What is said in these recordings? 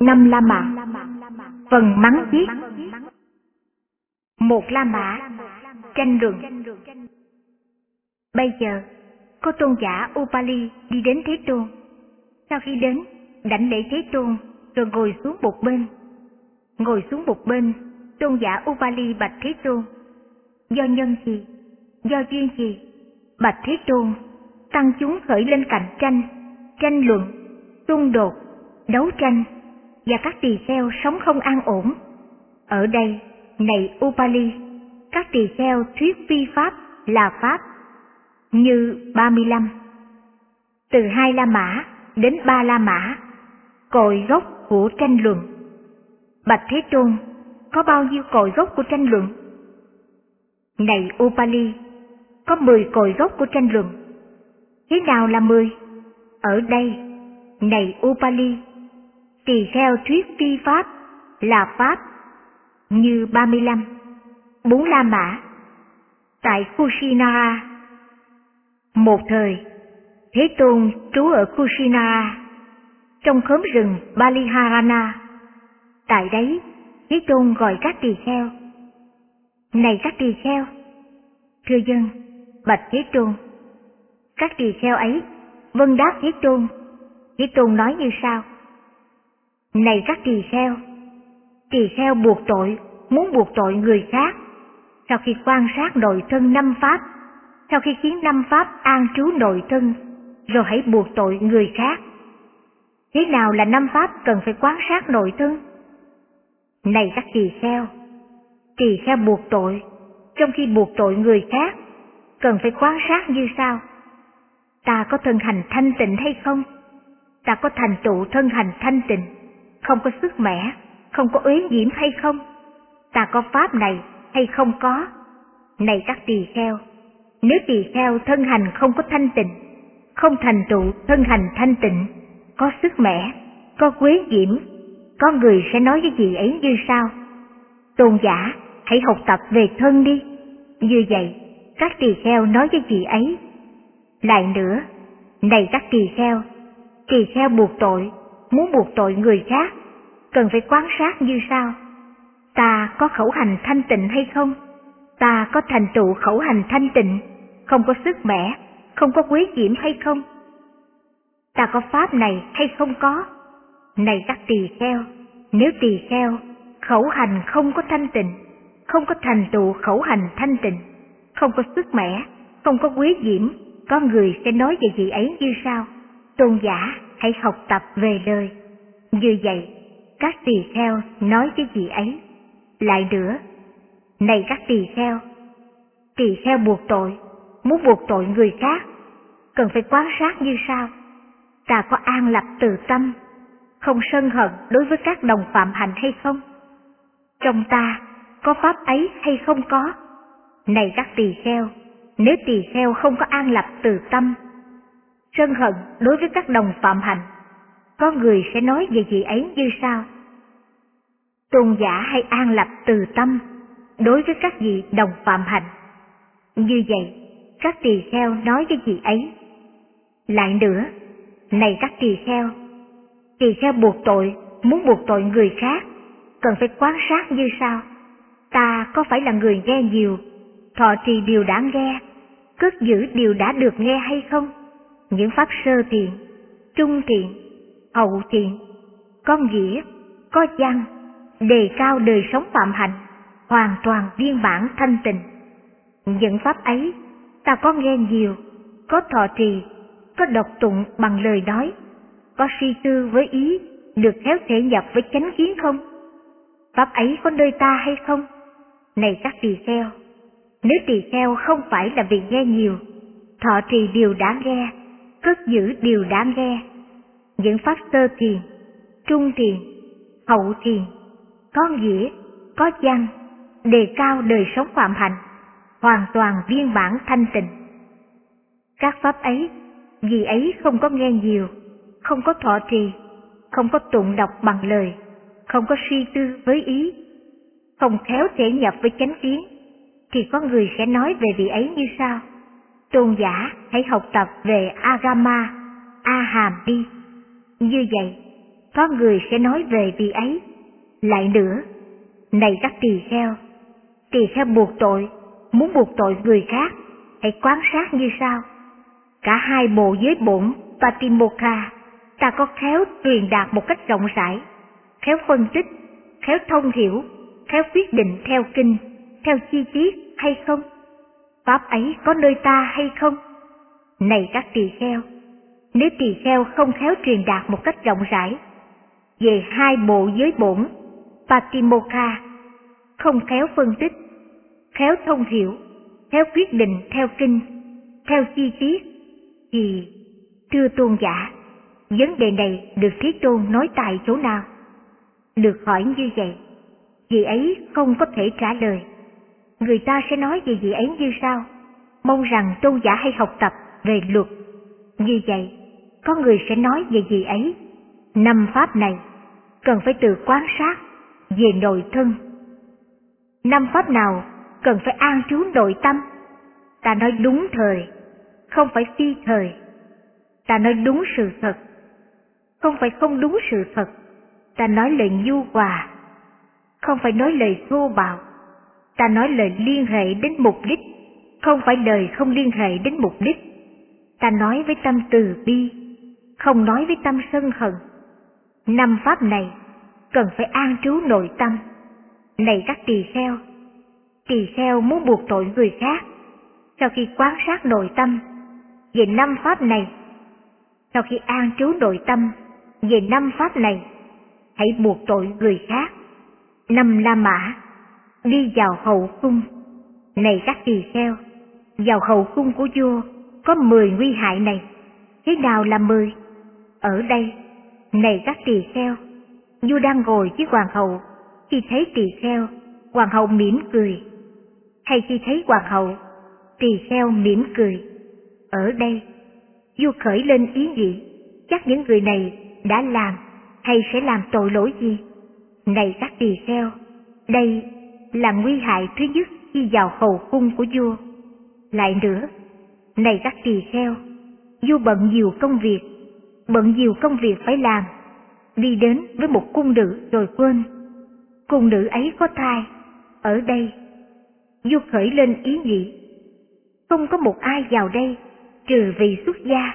Năm La Mã Phần mắng giết, Một La Mã Tranh luận Bây giờ, có tôn giả Upali đi đến Thế Tôn. Sau khi đến, đảnh lễ Thế Tôn rồi ngồi xuống một bên. Ngồi xuống một bên, tôn giả Upali bạch Thế Tôn. Do nhân gì? Do duyên gì? Bạch Thế Tôn, tăng chúng khởi lên cạnh tranh, tranh luận, xung đột, đấu tranh và các tỳ kheo sống không an ổn. Ở đây, này Upali, các tỳ kheo thuyết phi pháp là pháp, như 35. Từ hai La Mã đến ba La Mã, cội gốc của tranh luận. Bạch Thế Tôn, có bao nhiêu cội gốc của tranh luận? Này Upali, có 10 cội gốc của tranh luận. Thế nào là 10? Ở đây, này Upali, tỳ kheo thuyết phi pháp là pháp như 35, bốn La Mã, tại Kushinara. Một thời, Thế Tôn trú ở Kushinara, trong khóm rừng Baliharana. Tại đấy, Thế Tôn gọi các tỳ kheo. Này các tỳ kheo! Thưa dân, bạch Thế Tôn. Các tỳ kheo ấy vâng đáp Thế Tôn. Thế Tôn nói như sau. Này các tỳ kheo! Tỳ kheo buộc tội, muốn buộc tội người khác. Sau khi quan sát nội thân năm pháp, sau khi khiến năm pháp an trú nội thân, rồi hãy buộc tội người khác. Thế nào là năm pháp cần phải quan sát nội thân? Này các tỳ kheo! Tỳ kheo buộc tội, trong khi buộc tội người khác, cần phải quan sát như sau. Ta có thân hành thanh tịnh hay không? Ta có thành tựu thân hành thanh tịnh, không có sức mẻ, không có uế nhiễm hay không? Ta có pháp này hay không có? Này các tỳ kheo, nếu tỳ kheo thân hành không có thanh tịnh, không thành trụ thân hành thanh tịnh, có sức mẻ, có quế diễm, có người sẽ nói với gì ấy như sau. Tôn giả, hãy học tập về thân đi. Như vậy, các tỳ kheo nói với gì ấy. Lại nữa, này các tỳ kheo, tỳ kheo buộc tội, muốn buộc tội người khác, cần phải quan sát như sau. Ta có khẩu hành thanh tịnh hay không? Ta có thành tựu khẩu hành thanh tịnh, không có sức mẻ, không có quý diễm hay không? Ta có pháp này hay không có? Này các tỳ kheo, nếu tỳ kheo, khẩu hành không có thanh tịnh, không có thành tựu khẩu hành thanh tịnh, không có sức mẻ, không có quý diễm, có người sẽ nói về vị ấy như sau. Tôn giả, hãy học tập về đời. Như vậy, các tỳ kheo nói với vị ấy. Lại nữa, này các tỳ kheo, tỳ kheo buộc tội, muốn buộc tội người khác, cần phải quan sát như sau. Ta có an lập từ tâm, không sân hận đối với các đồng phạm hành hay không? Trong ta có pháp ấy hay không có? Này các tỳ kheo, nếu tỳ kheo không có an lập từ tâm, sân hận đối với các đồng phạm hành, có người sẽ nói về vị ấy như sau. Tôn giả hay an lập từ tâm đối với các vị đồng phạm hành. Như vậy, các tỳ kheo nói với vị ấy. Lại nữa, này các tỳ kheo, tỳ kheo buộc tội, muốn buộc tội người khác, cần phải quan sát như sau. Ta có phải là người nghe nhiều, thọ trì điều đã nghe, cất giữ điều đã được nghe hay không? Những pháp sơ thiền, trung thiền, hậu thiền, có nghĩa, có văn, đề cao đời sống phạm hạnh, hoàn toàn viên bản thanh tịnh. Những pháp ấy, ta có nghe nhiều, có thọ trì, có đọc tụng bằng lời nói, có suy tư với ý, được khéo thể nhập với chánh kiến không? Pháp ấy có nơi ta hay không? Này các tỳ kheo, nếu tỳ kheo không phải là vì nghe nhiều, thọ trì điều đã nghe, cất giữ điều đã nghe, những pháp sơ thiền, trung thiền, hậu thiền, có nghĩa, có văn, đề cao đời sống phạm hạnh, hoàn toàn viên bản thanh tịnh. Các pháp ấy, vì ấy không có nghe nhiều, không có thọ trì, không có tụng đọc bằng lời, không có suy tư với ý, không khéo thể nhập với chánh kiến, thì có người sẽ nói về vị ấy như sau. Tôn giả hãy học tập về Agama, A Hàm đi. Như vậy, có người sẽ nói về vị ấy. Lại nữa, này các tỳ kheo, tỳ kheo buộc tội, muốn buộc tội người khác, hãy quan sát như sau. Cả hai bộ giới bổn Patimokkha, ta có khéo truyền đạt một cách rộng rãi, khéo phân tích, khéo thông hiểu, khéo quyết định theo kinh, theo chi tiết hay không? Pháp ấy có nơi ta hay không? Này các tỳ kheo, nếu tỳ kheo không khéo truyền đạt một cách rộng rãi về hai bộ giới bổn Patimokkha, không khéo phân tích, khéo thông hiểu, khéo quyết định theo kinh, theo chi tiết, thì thưa tôn giả, vấn đề này được Thế Tôn nói tại chỗ nào? Được hỏi như vậy, vị ấy không có thể trả lời. Người ta sẽ nói về vị ấy như sao mong rằng tôn giả hay học tập về luật. Như vậy, có người sẽ nói về vị ấy, năm pháp này cần phải tự quan sát về nội thân. Năm pháp nào cần phải an trú nội tâm? Ta nói đúng thời, không phải phi thời. Ta nói đúng sự thật, không phải không đúng sự thật. Ta nói lời nhu hòa, không phải nói lời thô bạo. Ta nói lời liên hệ đến mục đích, không phải lời không liên hệ đến mục đích. Ta nói với tâm từ bi, không nói với tâm sân hận. Năm pháp này cần phải an trú nội tâm. Này các tỳ kheo, tỳ kheo muốn buộc tội người khác, sau khi quan sát nội tâm về năm pháp này, sau khi an trú nội tâm về năm pháp này, hãy buộc tội người khác. Năm La Mã, đi vào hậu cung. Này các tỳ kheo, vào hậu cung của vua có mười nguy hại này. Thế nào là mười? Ở đây, này các tỳ kheo, vua đang ngồi với hoàng hậu, khi thấy tỳ kheo, hoàng hậu mỉm cười. Hay khi thấy hoàng hậu, tỳ kheo mỉm cười. Ở đây, vua khởi lên ý nghĩ, chắc những người này đã làm hay sẽ làm tội lỗi gì? Này các tỳ kheo, đây là nguy hại thứ nhất khi vào hầu cung của vua. Lại nữa, này các tỳ kheo, vua bận nhiều công việc, bận nhiều công việc phải làm, đi đến với một cung nữ rồi quên. Cung nữ ấy có thai, ở đây, vua khởi lên ý nghĩ, không có một ai vào đây trừ vì xuất gia.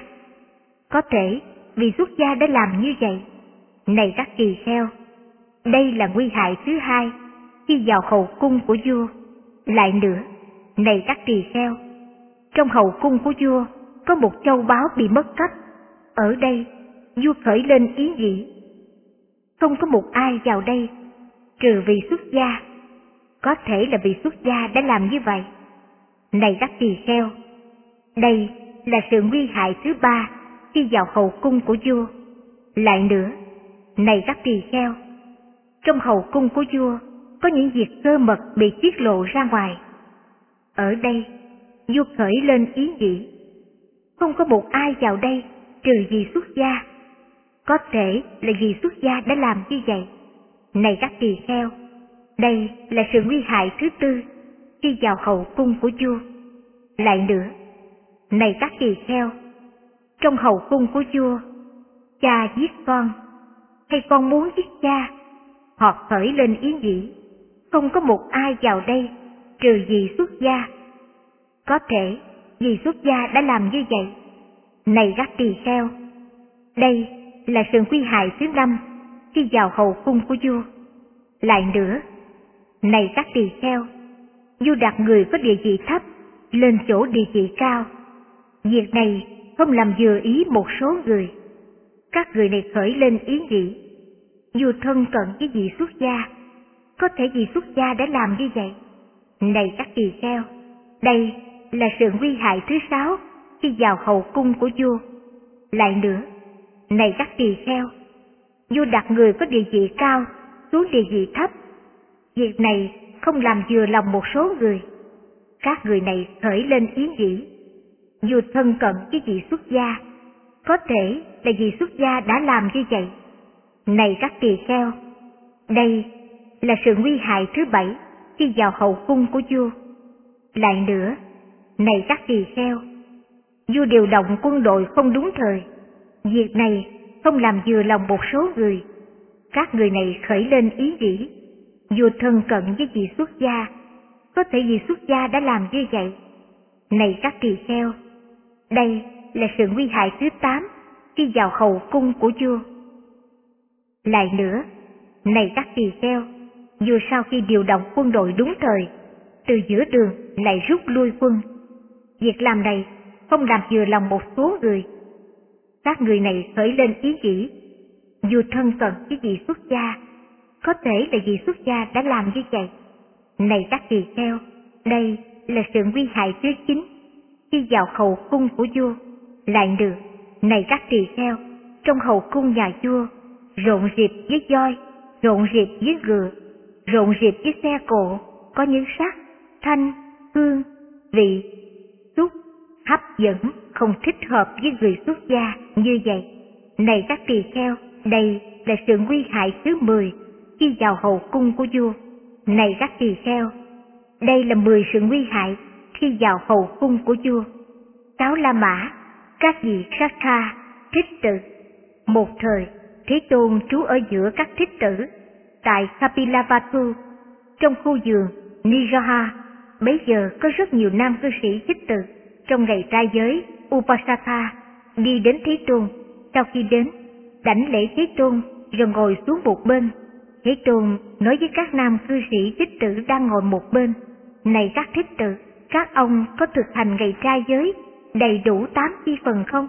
Có thể vì xuất gia đã làm như vậy. Này các tỳ kheo, đây là nguy hại thứ hai khi vào hậu cung của vua. Lại nữa, này các tỳ kheo, trong hậu cung của vua có một châu báu bị mất cắp. Ở đây, vua khởi lên ý nghĩ. Không có một ai vào đây, trừ vì xuất gia. Có thể là vì xuất gia đã làm như vậy. Này các tỳ kheo, đây là sự nguy hại thứ ba khi vào hậu cung của vua. Lại nữa, này các tỳ kheo, trong hậu cung của vua có những việc cơ mật bị tiết lộ ra ngoài. Ở đây, vua khởi lên ý nghĩ, không có một ai vào đây trừ vì xuất gia. Có thể là vì xuất gia đã làm như vậy. Này các tỳ kheo, đây là sự nguy hại thứ tư khi vào hậu cung của vua. Lại nữa, này các tỳ kheo, trong hậu cung của vua, cha giết con, hay con muốn giết cha, họ khởi lên ý nghĩ, không có một ai vào đây trừ vì xuất gia. Có thể vì xuất gia đã làm như vậy. Này các tỳ kheo, đây là sự nguy hại thứ năm khi vào hậu cung của vua. Lại nữa, này các tỳ kheo, vua đặt người có địa vị thấp lên chỗ địa vị cao. Việc này không làm vừa ý một số người. Các người này khởi lên ý nghĩ, dù thân cận với vị xuất gia, có thể vì xuất gia đã làm như vậy. Này các tỳ kheo, đây là sự nguy hại thứ sáu khi vào hậu cung của vua. Lại nữa, này các tỳ kheo, vua đặt người có địa vị cao xuống địa vị thấp. Việc này không làm vừa lòng một số người. Các người này khởi lên ý nghĩ, vua thân cận với vị xuất gia, có thể là vị xuất gia đã làm như vậy. Này các tỳ kheo, đây là sự nguy hại thứ bảy khi vào hậu cung của vua. Lại nữa, này các tỳ kheo, vua điều động quân đội không đúng thời. Việc này không làm vừa lòng một số người. Các người này khởi lên ý nghĩ, vua thân cận với vị xuất gia, có thể vị xuất gia đã làm như vậy. Này các tỳ kheo, đây là sự nguy hại thứ tám khi vào hầu cung của vua. Lại nữa, này các tỳ kheo, vừa sau khi điều động quân đội đúng thời, từ giữa đường lại rút lui quân. Việc làm này không làm vừa lòng một số người. Các người này khởi lên ý nghĩ, dù thân cận với vị xuất gia, có thể là vị xuất gia đã làm như vậy. Này các tỳ kheo, đây là sự nguy hại thứ chín khi vào hầu cung của vua. Lại được, này các tỳ kheo, trong hầu cung nhà vua, rộn rịp với voi, rộn rịp với ngựa, rộn rịp với xe cộ, có những sắc, thanh, hương, vị, xúc, hấp dẫn, không thích hợp với người xuất gia như vậy. Này các tỳ kheo, đây là sự nguy hại thứ mười khi vào hậu cung của vua. Này các tỳ kheo, đây là mười sự nguy hại khi vào hậu cung của vua. Cáo La Mã, các vị sát tha, thích tử. Một thời, Thế Tôn trú ở giữa các thích tử, tại Kapilavatthu, trong khu vườn Niraha, Bấy giờ có rất nhiều nam cư sĩ thích tự trong ngày trai giới Upasatha đi đến Thế Tôn. Sau khi đến, đảnh lễ Thế Tôn rồi ngồi xuống một bên. Thế Tôn nói với các nam cư sĩ thích tử đang ngồi một bên, này các thích tử, các ông có thực hành ngày trai giới đầy đủ tám chi phần không?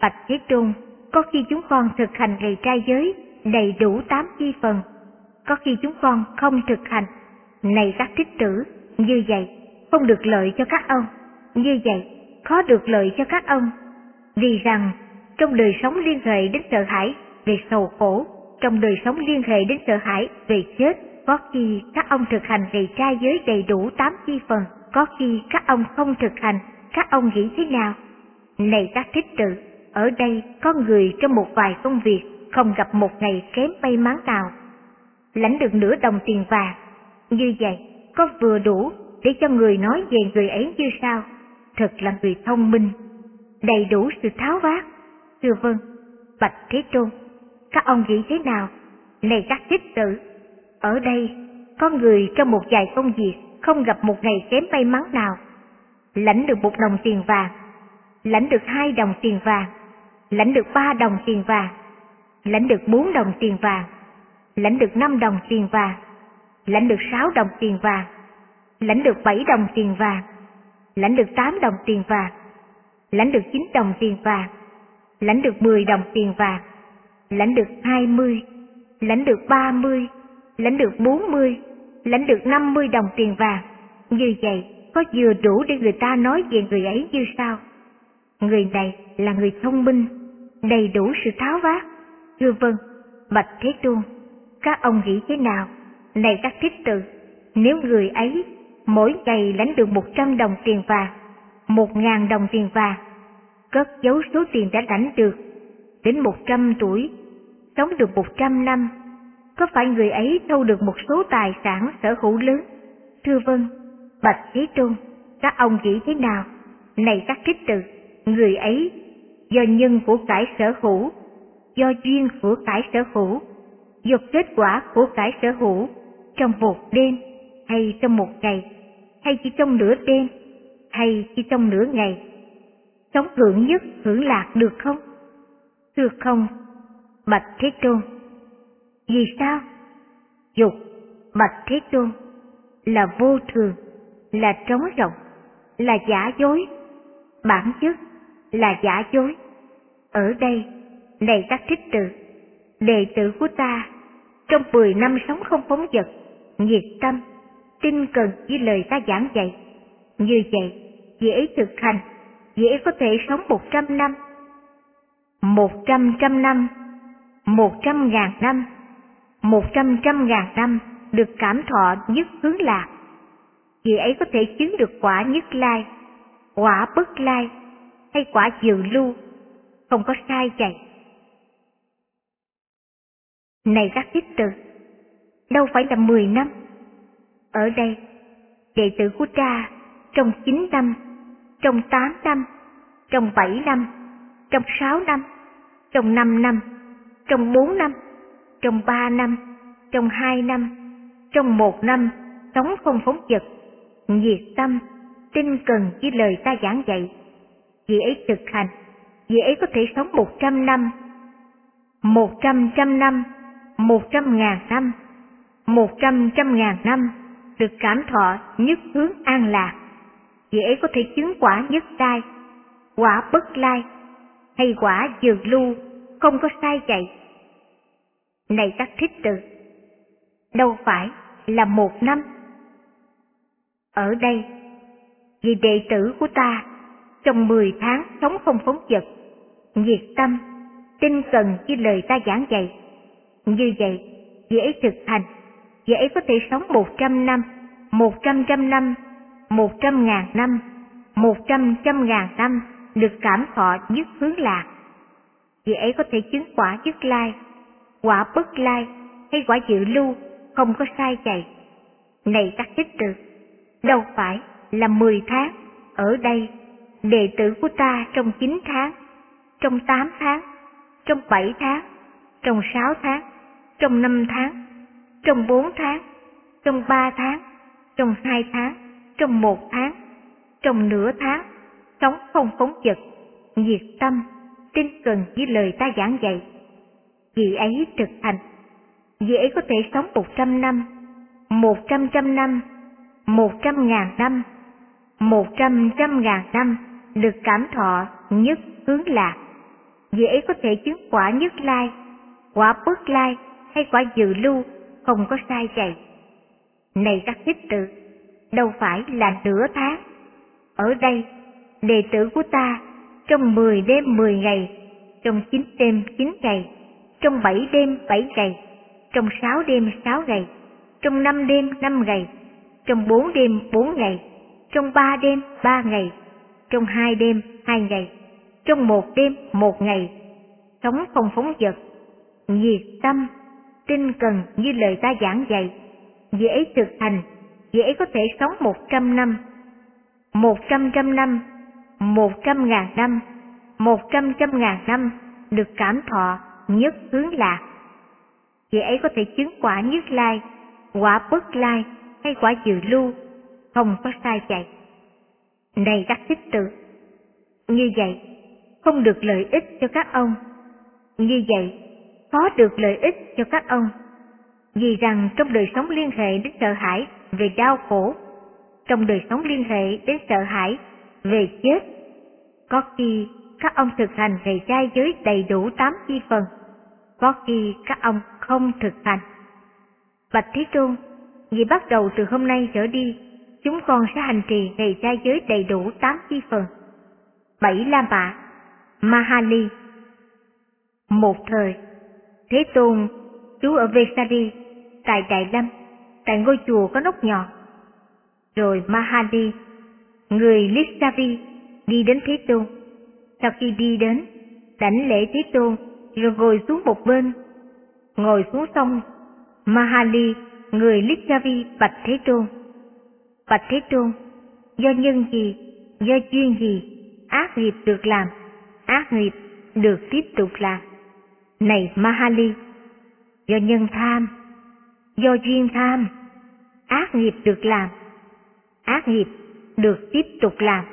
Bạch Thế Tôn, có khi chúng con thực hành ngày trai giới đầy đủ tám chi phần, có khi chúng con không thực hành. Này các thích tử, như vậy không được lợi cho các ông, như vậy khó được lợi cho các ông. Vì rằng trong đời sống liên hệ đến sợ hãi về sầu khổ, trong đời sống liên hệ đến sợ hãi về chết, có khi các ông thực hành về trai giới đầy đủ tám chi phần, có khi các ông không thực hành, các ông nghĩ thế nào? Này các thích tử, ở đây có người trong một vài công việc không gặp một ngày kém may mắn nào. Lãnh được nửa đồng tiền vàng, như vậy có vừa đủ để cho người nói về người ấy như sao? Thật là người thông minh, đầy đủ sự tháo vát. Thưa vâng, Bạch Thế Tôn, các ông nghĩ thế nào? Này các thích tử, ở đây có người trong một vài công việc không gặp một ngày kém may mắn nào. Lãnh được một đồng tiền vàng, lãnh được hai đồng tiền vàng, lãnh được ba đồng tiền vàng, lãnh được bốn đồng tiền vàng, lãnh được năm đồng tiền vàng, lãnh được sáu đồng tiền vàng, lãnh được bảy đồng tiền vàng, lãnh được tám đồng tiền vàng, lãnh được chín đồng tiền vàng, lãnh được mười đồng tiền vàng, lãnh được hai mươi, lãnh được ba mươi, lãnh được bốn mươi, lãnh được năm mươi đồng tiền vàng. Như vậy, có vừa đủ để người ta nói về người ấy như sao? Người này là người thông minh, đầy đủ sự tháo vát. Thưa vâng, Bạch Thế Tôn, các ông nghĩ thế nào? Này các thích tự, nếu người ấy mỗi ngày lãnh được một trăm đồng tiền vàng, một ngàn đồng tiền vàng, cất giấu số tiền đã lãnh được, đến một trăm tuổi, sống được một trăm năm, có phải người ấy thâu được một số tài sản sở hữu lớn? Thưa vâng, Bạch Thế Tôn, các ông nghĩ thế nào? Này các thích tự, người ấy do nhân của cải sở hữu, do duyên của cải sở hữu, dục kết quả của cải sở hữu trong một đêm hay trong một ngày, hay chỉ trong nửa đêm hay chỉ trong nửa ngày. Sống hưởng nhất hưởng lạc được không? Thưa không, Bạch Thế Tôn. Vì sao? Dục, Bạch Thế Tôn, là vô thường, là trống rộng, là giả dối, bản chất là giả dối. Ở đây, này các thích tự đệ tử của ta, trong 10 năm sống không phóng vật, nhiệt tâm, tinh cần với lời ta giảng dạy. Như vậy, dễ thực hành, dễ có thể sống một trăm năm. Một trăm trăm năm, một trăm ngàn năm, một trăm trăm ngàn năm được cảm thọ nhất hướng lạc. Vị ấy có thể chứng được quả nhất lai, quả bất lai hay quả dự lưu, không có sai chạy. Này các thích tử, đâu phải là mười năm. Ở đây, đệ tử của cha trong chín năm, trong tám năm, trong bảy năm, trong sáu năm, trong năm năm, trong bốn năm, trong ba năm, trong hai năm, trong một năm, sống không phóng dật, nhiệt tâm, tinh cần với lời ta giảng dạy. Vì ấy thực hành, vì ấy có thể sống một trăm năm, một trăm trăm năm, một trăm ngàn năm, một trăm trăm ngàn năm, được cảm thọ nhất hướng an lạc. dễ có thể chứng quả nhất lai, quả bất lai, hay quả dược lưu, không có sai chạy. Này các thích tử, đâu phải là một năm. Ở đây, vì đệ tử của ta trong mười tháng sống không phóng vật, nhiệt tâm, tinh cần với lời ta giảng dạy. Như vậy, dễ thực hành, dễ có thể sống một trăm năm, một trăm trăm năm, một trăm ngàn năm, một trăm trăm ngàn năm được cảm thọ nhất hướng lạc. Dễ có thể chứng quả nhất lai, quả bất lai hay quả dự lưu không có sai chạy. Này các thích tử, đâu phải là mười tháng, ở đây đệ tử của ta trong chín tháng, trong tám tháng, trong bảy tháng, trong sáu tháng, trong năm tháng, trong bốn tháng, trong ba tháng, trong hai tháng, trong một tháng, trong nửa tháng, sống không phóng vật, nhiệt tâm, tin cần với lời ta giảng dạy. Vì ấy thực hành, vì ấy có thể sống một trăm năm, một trăm trăm năm, một trăm ngàn năm, một trăm trăm ngàn năm được cảm thọ nhất hướng lạc. Vì ấy có thể chứng quả nhất lai, quả bất lai hay quả dự lưu không có sai chạy. Này các thích tử, đâu phải là nửa tháng. Ở đây, đệ tử của ta trong mười đêm mười ngày, trong chín đêm chín ngày, trong bảy đêm bảy ngày, trong sáu đêm sáu ngày, trong năm đêm năm ngày, trong bốn đêm bốn ngày, trong ba đêm ba ngày, trong hai đêm hai ngày, trong một đêm một ngày, sống không phóng vật, nhiệt tâm, tinh cần như lời ta giảng dạy, dễ thực hành, dễ có thể sống một trăm năm, một trăm trăm năm, một trăm ngàn năm, một trăm trăm ngàn năm được cảm thọ nhất hướng lạc. Dễ ấy có thể chứng quả nhất lai, quả bất lai hay quả dự lưu, không có sai chạy. Này các thích tử, như vậy không được lợi ích cho các ông. Như vậy có được lợi ích cho các ông. Vì rằng trong đời sống liên hệ đến sợ hãi về đau khổ, trong đời sống liên hệ đến sợ hãi về chết, có khi các ông thực hành về trai giới đầy đủ tám chi phần, có khi các ông không thực hành. Bạch Thế Tôn, vì bắt đầu từ hôm nay trở đi, chúng con sẽ hành trì ngày trai giới đầy đủ tám chi phần. Bảy La Mã, Mahali. Một thời, Thế Tôn chú ở Vesari, tại Đại Lâm, tại ngôi chùa có nóc nhọn. Rồi Mahadi người Lissavi, đi đến Thế Tôn. Sau khi đi đến, đảnh lễ Thế Tôn, rồi ngồi xuống một bên. Ngồi xuống xong, Mahali, người Lissavi bạch Thế Tôn. Bạch Thế Tôn, do nhân gì, do duyên gì, ác nghiệp được làm, ác nghiệp được tiếp tục làm. Này Mahali, do nhân tham, do duyên tham, ác nghiệp được làm, ác nghiệp được tiếp tục làm.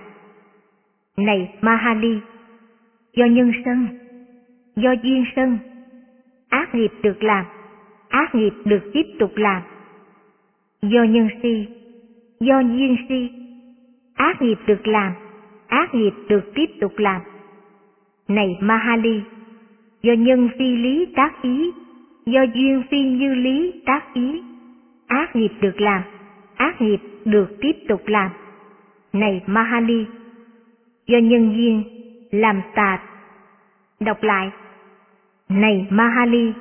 Này Mahali, do nhân sân, do duyên sân, ác nghiệp được làm, ác nghiệp được tiếp tục làm. Do nhân si, do duyên si, ác nghiệp được làm, ác nghiệp được tiếp tục làm. Này Mahali, do nhân phi lý tác ý, do duyên phi như lý tác ý, ác nghiệp được làm, ác nghiệp được tiếp tục làm. Này Mahali, do nhân duyên làm tà. Đọc lại, này Mahali,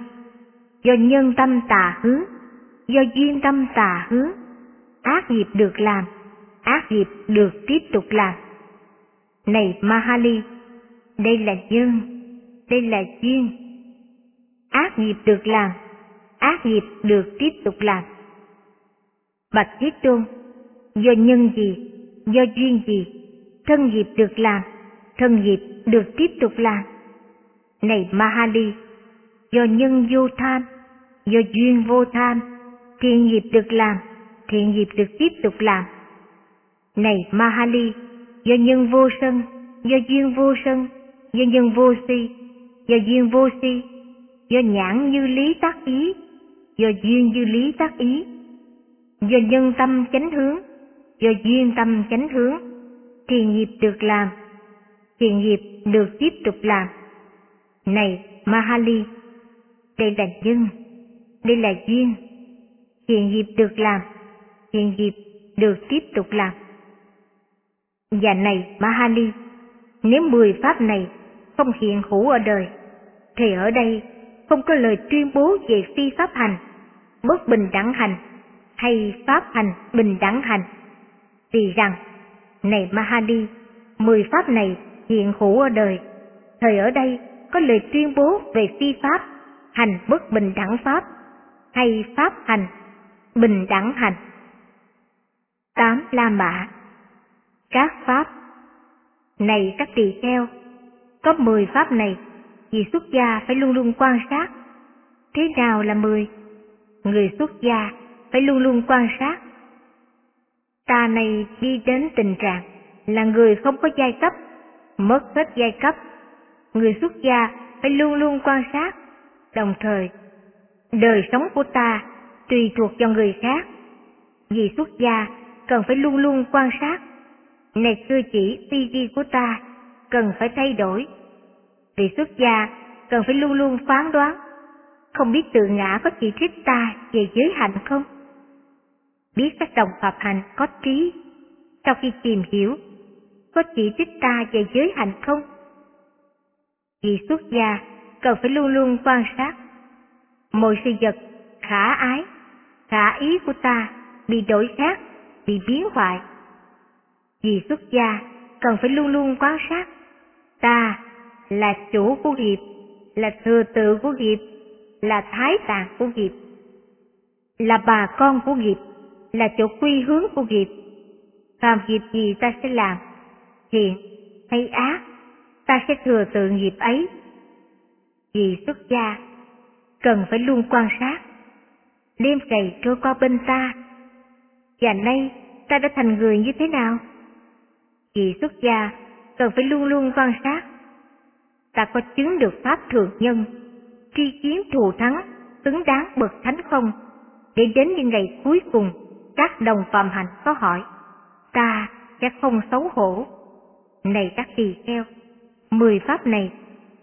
do nhân tâm tà hướng, do duyên tâm tà hướng, ác nghiệp được làm, ác nghiệp được tiếp tục làm. Này Mahali, đây là nhân, đây là duyên. Ác nghiệp được làm, ác nghiệp được tiếp tục làm. Bạch Thiết Tôn, do nhân gì, do duyên gì, thân nghiệp được làm, thân nghiệp được tiếp tục làm. Này Mahali, do nhân vô tham, do duyên vô tham, thiện nghiệp được làm, thiện nghiệp được tiếp tục làm. Này Mahali, do nhân vô sân, do duyên vô sân, do nhân vô si, do duyên vô si, do nhãn như lý tác ý, do duyên như lý tác ý, do nhân tâm chánh hướng, do duyên tâm chánh hướng, thiền nghiệp được làm, thiền nghiệp được tiếp tục làm. Này Mahali, đây là nhân, đây là duyên, thiện nghiệp được làm, thiện nghiệp được tiếp tục làm. Và này Mahali, nếu mười pháp này không hiện hữu ở đời, thì ở đây không có lời tuyên bố về phi pháp hành, bất bình đẳng hành hay pháp hành bình đẳng hành. Vì rằng, này Mahadi, mười pháp này hiện hữu ở đời, thời ở đây có lời tuyên bố về phi pháp, hành bất bình đẳng pháp, hay pháp hành bình đẳng hành. Tám La Mã Các pháp Này các tỳ kheo, có mười pháp này, vì xuất gia phải luôn luôn quan sát. Thế nào là mười? Người xuất gia phải luôn luôn quan sát. Ta này đi đến tình trạng là người không có giai cấp, mất hết giai cấp. Người xuất gia phải luôn luôn quan sát, đồng thời đời sống của ta tùy thuộc vào người khác. Vì xuất gia cần phải luôn luôn quan sát. Này cư chỉ tư duy của ta cần phải thay đổi. Vì xuất gia cần phải luôn luôn phán đoán. Không biết tự ngã có chỉ trích ta về giới hạnh không? Biết các đồng phạm hành có trí. Sau khi tìm hiểu, có chỉ trích ta về giới hạnh không? Vì xuất gia cần phải luôn luôn quan sát. Mọi sự vật khả ái, khả ý của ta bị đổi khác, bị biến hoại. Vì xuất gia cần phải luôn luôn quan sát. Ta là chủ của nghiệp, là thừa tự của nghiệp, là thái tạng của nghiệp, là bà con của nghiệp, là chỗ quy hướng của nghiệp. Làm nghiệp gì ta sẽ làm, thiện hay ác, ta sẽ thừa tự nghiệp ấy. Vì xuất gia, cần phải luôn quan sát. Đêm ngày trôi qua bên ta, và nay ta đã thành người như thế nào? Vì xuất gia, cần phải luôn luôn quan sát. Ta có chứng được pháp thường nhân, tri kiến thù thắng, xứng đáng bậc thánh không? Để đến những ngày cuối cùng, các đồng phạm hạnh có hỏi, ta sẽ không xấu hổ. Này các tỳ kheo, mười pháp này,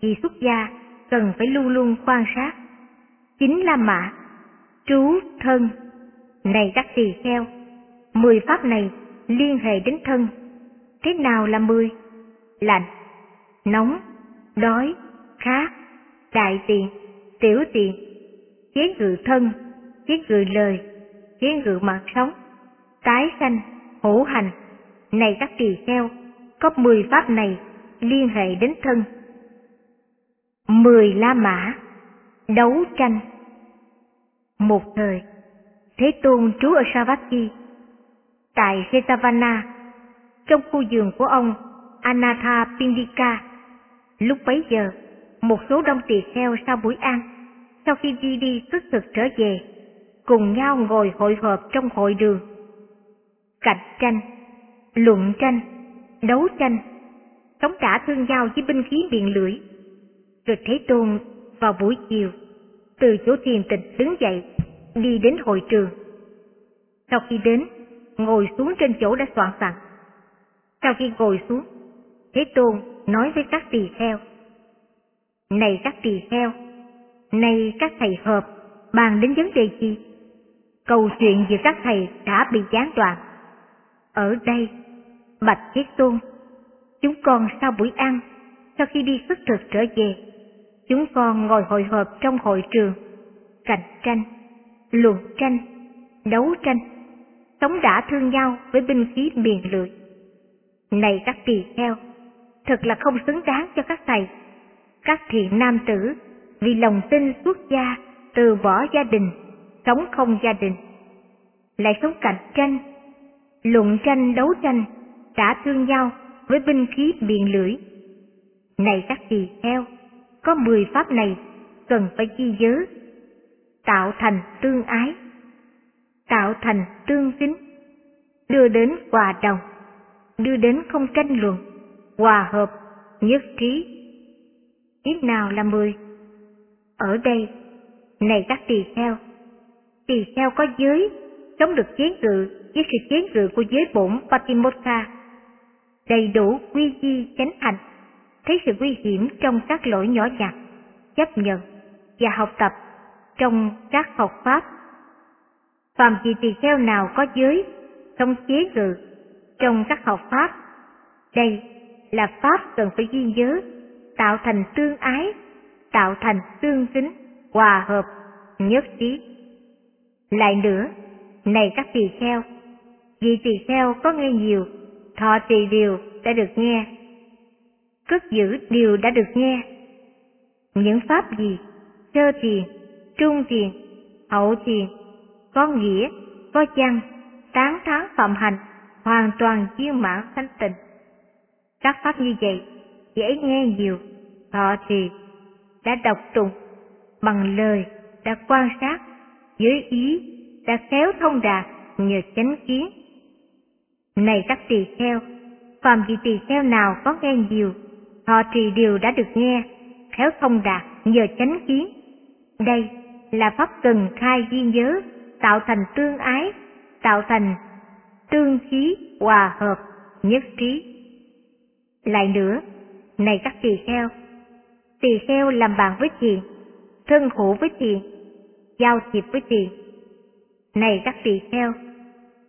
vì xuất gia cần phải luôn luôn quan sát. Chính là mã, trú, thân. Này các tỳ kheo, mười pháp này liên hệ đến thân. Thế nào là mười? Lạnh, nóng, đói, khát, đại tiện, tiểu tiện, chế ngự thân, chế ngự lời, chế ngự mạng sống, tái sanh, hữu hành. Này các tỳ kheo, có mười pháp này liên hệ đến thân. Mười La Mã Đấu tranh Một thời, Thế Tôn trú ở Savatthi, tại Jetavana, trong khu vườn của ông Anatha Pindika. Lúc bấy giờ, một số đông tỳ kheo sau buổi ăn, sau khi đi đi xuất thực trở về, cùng nhau ngồi hội họp trong hội đường. Cạnh tranh, luận tranh, đấu tranh, sống cả thương nhau với binh khí miệng lưỡi. Rồi Thế Tôn vào buổi chiều, từ chỗ thiền tịch đứng dậy, đi đến hội trường. Sau khi đến, ngồi xuống trên chỗ đã soạn sẵn. Sau khi ngồi xuống, Thế Tôn nói với các tỳ kheo. Này các tỳ kheo, này các thầy hợp, bàn đến vấn đề gì? Câu chuyện giữa các thầy đã bị gián đoạn. Ở đây, Bạch Thế Tôn, chúng con sau buổi ăn, sau khi đi xuất thực trở về, chúng con ngồi hội họp trong hội trường, cạnh tranh, luận tranh, đấu tranh, sống đã thương nhau với binh khí miền lưỡi. Này các tỳ kheo, thật là không xứng đáng cho các thầy. Các thiện nam tử vì lòng tin xuất gia từ bỏ gia đình, sống không gia đình, lại sống cạnh tranh, luận tranh đấu tranh, đã thương nhau với binh khí miệng lưỡi. Này các tỳ theo, có mười pháp này cần phải ghi nhớ tạo thành tương ái tạo thành tương kính đưa đến hòa đồng đưa đến không tranh luận hòa hợp, nhất trí ít nào là mười. Ở đây, này các tỳ kheo tỳ kheo có giới chống được chế ngự với sự chế ngự của giới bổn Patimotha. Đầy đủ quy di chánh hạnh thấy sự nguy hiểm trong các lỗi nhỏ nhặt, chấp nhận và học tập trong các học pháp. Phạm vị tỳ kheo nào có giới không chế ngự trong các học pháp, đây là pháp cần phải ghi nhớ tạo thành tương ái tạo thành tương kính hòa hợp nhất trí. Lại nữa này các tỳ kheo vị tỳ kheo có nghe nhiều thọ trì điều đã được nghe. Cất giữ điều đã được nghe. Những pháp gì? Sơ thiền trung thiền hậu thiền có nghĩa có chăng, tán thán phạm hành hoàn toàn viên mãn thanh tịnh các pháp như vậy, dễ nghe nhiều, họ thì đã đọc tụng bằng lời, đã quan sát, dưới ý, đã khéo thông đạt nhờ chánh kiến. Này các tỳ kheo, phàm vị tỳ kheo nào có nghe nhiều, họ trì điều đã được nghe, khéo thông đạt nhờ chánh kiến. Đây là pháp cần khai ghi nhớ, tạo thành tương ái, tạo thành tương khí hòa hợp nhất trí lại nữa này các tỳ kheo tỳ kheo làm bạn với thiền thân hữu với thiền giao thiệp với thiền. Này các tỳ kheo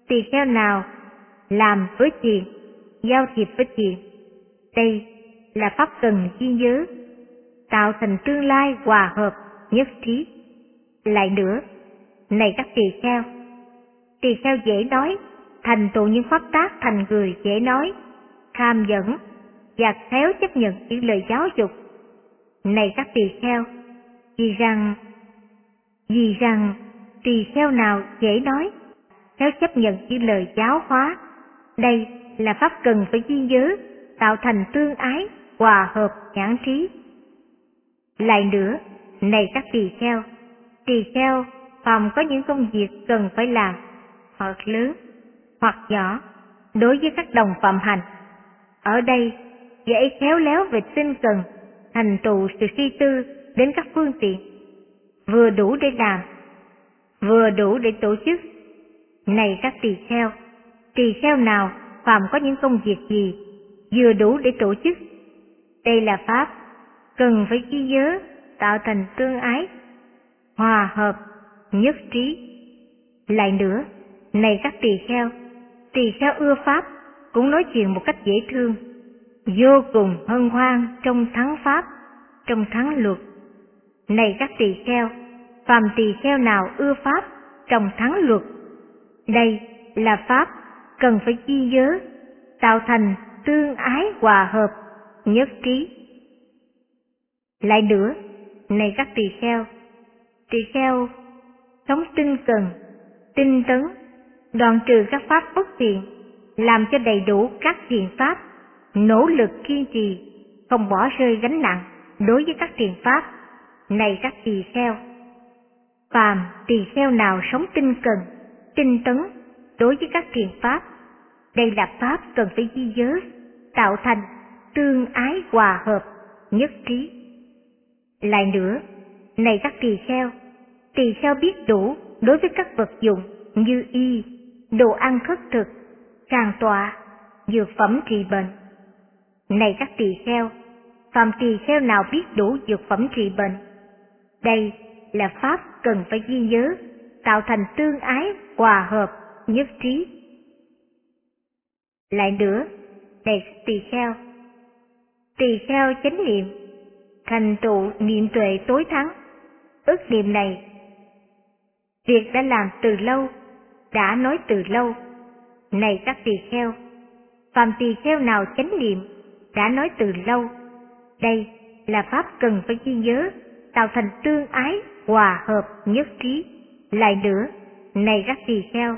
tỳ kheo nào làm với thiền giao thiệp với thiền? Đây là pháp cần ghi nhớ, tạo thành tương lai hòa hợp nhất trí. Lại nữa này các tỳ kheo tỳ kheo dễ nói thành tựu những pháp tác thành người dễ nói tham dẫn và khéo chấp nhận những lời giáo dục. Này các tỳ kheo, vì rằng vì rằng tỳ kheo nào dễ nói, khéo chấp nhận những lời giáo hóa, đây là pháp cần phải ghi nhớ, tạo thành tương ái, hòa hợp, nhãn trí. Lại nữa, này các tỳ kheo tỳ kheo phòng có những công việc cần phải làm, hoặc lớn, hoặc nhỏ, đối với các đồng phạm hành, ở đây dễ khéo léo về tinh cần thành tụ sự suy tư đến các phương tiện. Vừa đủ để làm, vừa đủ để tổ chức. Này các tỳ kheo tỳ kheo nào phàm có những công việc gì vừa đủ để tổ chức? Đây là pháp cần phải ghi nhớ tạo thành tương ái, hòa hợp, nhất trí. Lại nữa, này các tỳ kheo tỳ kheo ưa pháp cũng nói chuyện một cách dễ thương vô cùng hân hoan trong thắng pháp, trong thắng luật. Này các tỳ kheo, phàm tỳ kheo nào ưa pháp trong thắng luật? Đây là pháp cần phải ghi nhớ, tạo thành tương ái hòa hợp, nhất trí. Lại nữa, này các tỳ kheo tỳ kheo sống tinh cần, tinh tấn, đoạn trừ các pháp bất thiện, làm cho đầy đủ các thiện pháp nỗ lực kiên trì, không bỏ rơi gánh nặng đối với các thiền pháp. Này các tỳ kheo, phàm tỳ kheo nào sống tinh cần, tinh tấn đối với các thiền pháp, đây là pháp cần phải ghi nhớ, tạo thành tương ái hòa hợp, nhất trí. Lại nữa, này các tỳ kheo tỳ kheo biết đủ đối với các vật dụng như y, đồ ăn khất thực, càng tọa, dược phẩm trị bệnh này các tỳ kheo, phàm tỳ kheo nào biết đủ dược phẩm trị bệnh? Đây là pháp cần phải ghi nhớ, tạo thành tương ái, hòa hợp, nhất trí. Lại nữa, này các tỳ kheo tỳ kheo chánh niệm, thành tựu niệm tuệ tối thắng. Ước niệm này, việc đã làm từ lâu, đã nói từ lâu. Này các tỳ kheo, phàm tỳ kheo nào chánh niệm đã nói từ lâu. Đây là pháp cần phải ghi nhớ tạo thành tương ái hòa hợp nhất trí. Lại nữa này các tỳ kheo.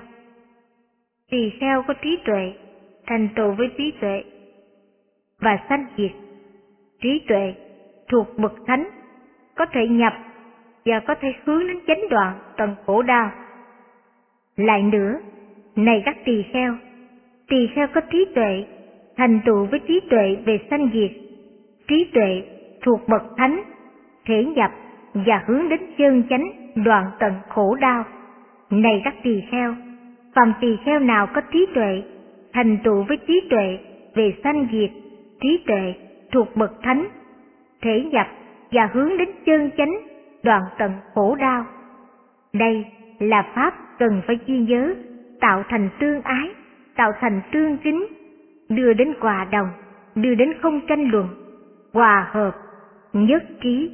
Tỳ kheo có trí tuệ thành tựu với trí tuệ và sanh diệt. Trí tuệ thuộc bậc thánh có thể nhập và có thể hướng đến chánh đoạn tận khổ đau. Lại nữa, này các tỳ kheo, tỳ kheo có trí tuệ, thành tựu với trí tuệ về sanh diệt, trí tuệ thuộc bậc thánh, thể nhập và hướng đến chân chánh đoạn tận khổ đau. Này các tỳ kheo, phàm tỳ kheo nào có trí tuệ, thành tựu với trí tuệ về sanh diệt, trí tuệ thuộc bậc thánh, thể nhập và hướng đến chân chánh đoạn tận khổ đau. Đây là pháp cần phải ghi nhớ, tạo thành tương ái, tạo thành tương kính, đưa đến hòa đồng, đưa đến không tranh luận, hòa hợp, nhất trí.